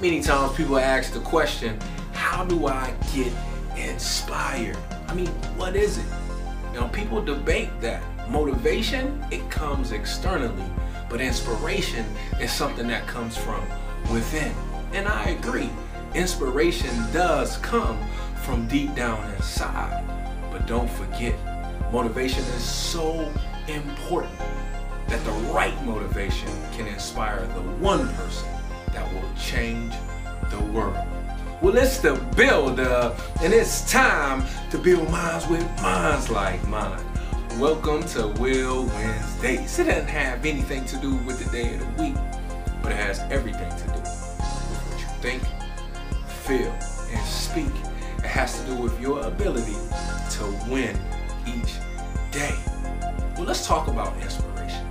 Many times people ask the question, how do I get inspired? I mean, what is it? Now, people debate that. Motivation, it comes externally, but inspiration is something that comes from within. And I agree, inspiration does come from deep down inside. But don't forget, motivation is so important that the right motivation can inspire the one person that will change the world. Well, it's the builder, and it's time to build minds with minds like mine. Welcome to Will Winsdays. It doesn't have anything to do with the day of the week, but it has everything to do with what you think, feel, and speak. It has to do with your ability to win each day. Well, let's talk about inspiration.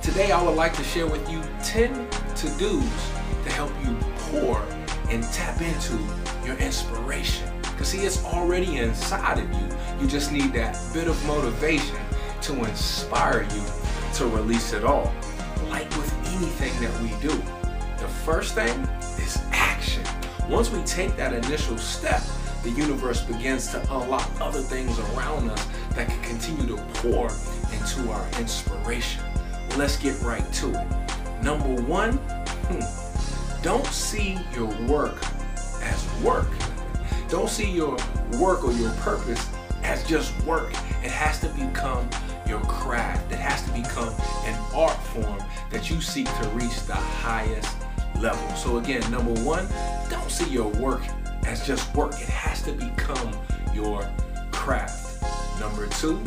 Today, I would like to share with you 10 to-dos to help you pour and tap into your inspiration. Because see, it's already inside of you. You just need that bit of motivation to inspire you to release it all. Like with anything that we do, the first thing is action. Once we take that initial step, the universe begins to unlock other things around us that can continue to pour into our inspiration. Let's get right to it. Number one, hmm, don't see your work as work. Don't see your work or your purpose as just work. It has to become your craft. It has to become an art form that you seek to reach the highest level. So again, number one, don't see your work as just work. It has to become your craft. Number two,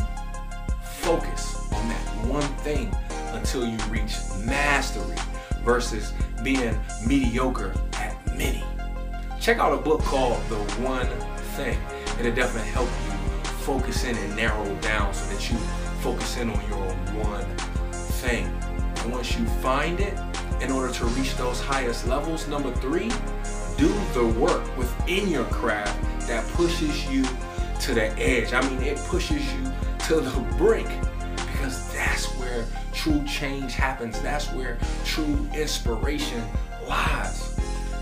focus on that one thing until you reach mastery versus being mediocre at many. Check out a book called The One Thing. It'll definitely help you focus in and narrow down so that you focus in on your one thing. And once you find it, in order to reach those highest levels, number three, do the work within your craft that pushes you to the edge. I mean, it pushes you to the brink true change happens. That's where true inspiration lies.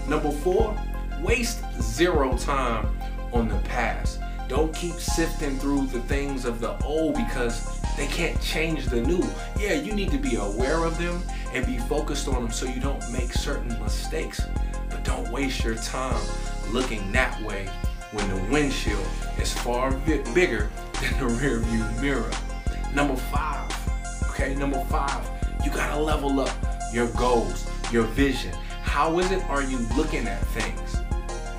Number four, waste zero time on the past. Don't keep sifting through the things of the old because they can't change the new. Yeah, you need to be aware of them and be focused on them so you don't make certain mistakes. But don't waste your time looking that way when the windshield is far bigger than the rear view mirror. Number five, okay, number five, you gotta level up your goals, your vision. How is it are you looking at things?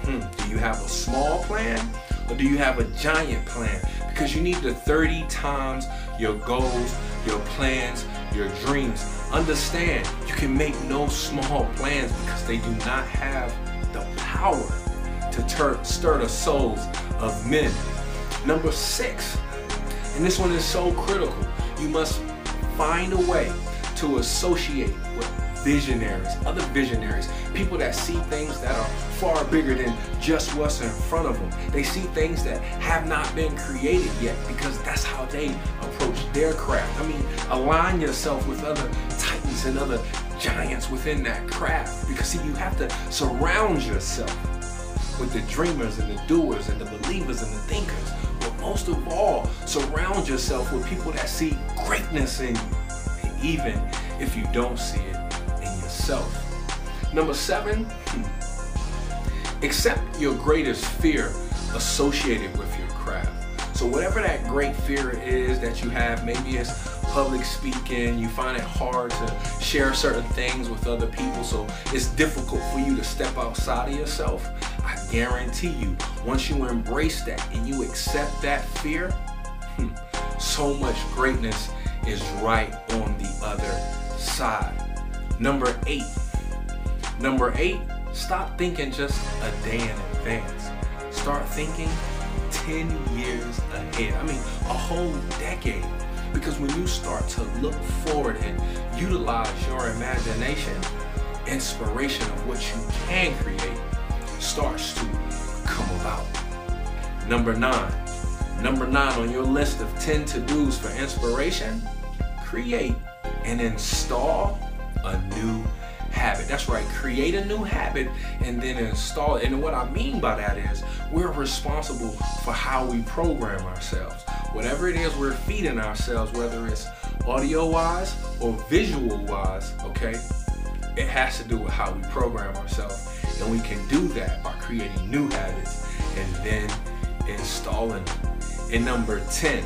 Hmm, do you have a small plan or do you have a giant plan? Because you need to 30 times your goals, your plans, your dreams. Understand, you can make no small plans because they do not have the power to stir the souls of men. Number six, and this one is so critical. You must find a way to associate with visionaries, other visionaries, people that see things that are far bigger than just what's in front of them. They see things that have not been created yet because that's how they approach their craft. I mean, align yourself with other titans and other giants within that craft because see, you have to surround yourself with the dreamers and the doers and the believers and the thinkers most of all, surround yourself with people that see greatness in you, even if you don't see it in yourself. Number seven, hmm, accept your greatest fear associated with your craft. So whatever that great fear is that you have, maybe it's public speaking, you find it hard to share certain things with other people, so it's difficult for you to step outside of yourself I guarantee you, once you embrace that and you accept that fear, hmm, so much greatness is right on the other side. Number eight. Number eight, stop thinking just a day in advance. Start thinking 10 years ahead. I mean, a whole decade. Because when you start to look forward and utilize your imagination, inspiration of what you can create, starts to come about. Number nine. Number nine on your list of 10 to-dos for inspiration, create and install a new habit. That's right, create a new habit and then install it. And what I mean by that is we're responsible for how we program ourselves. Whatever it is we're feeding ourselves, whether it's audio wise or visual wise, okay, it has to do with how we program ourselves. And we can do that by creating new habits and then installing them. And number 10,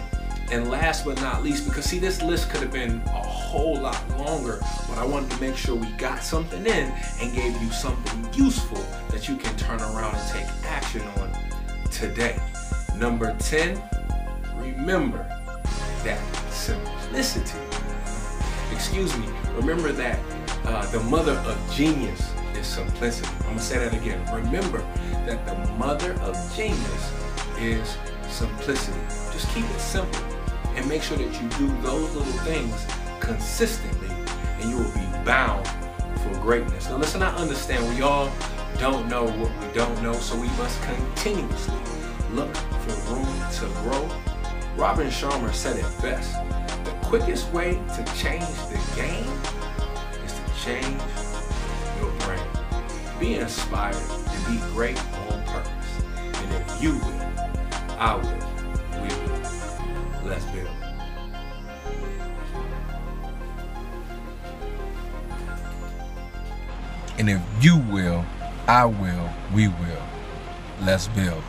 and last but not least, because see, this list could have been a whole lot longer, but I wanted to make sure we got something in and gave you something useful that you can turn around and take action on today. Number 10, remember that simplicity. Excuse me, remember that uh, the mother of genius is simplicity. I'm gonna say that again. Remember that the mother of genius is simplicity. Just keep it simple and make sure that you do those little things consistently and you will be bound for greatness. Now listen, I understand we all don't know what we don't know, so we must continuously look for room to grow. Robin Sharma said it best. The quickest way to change the game change your brain. Be inspired and be great on purpose. And if you will, I will, we will. Let's build. And if you will, I will, we will. Let's build.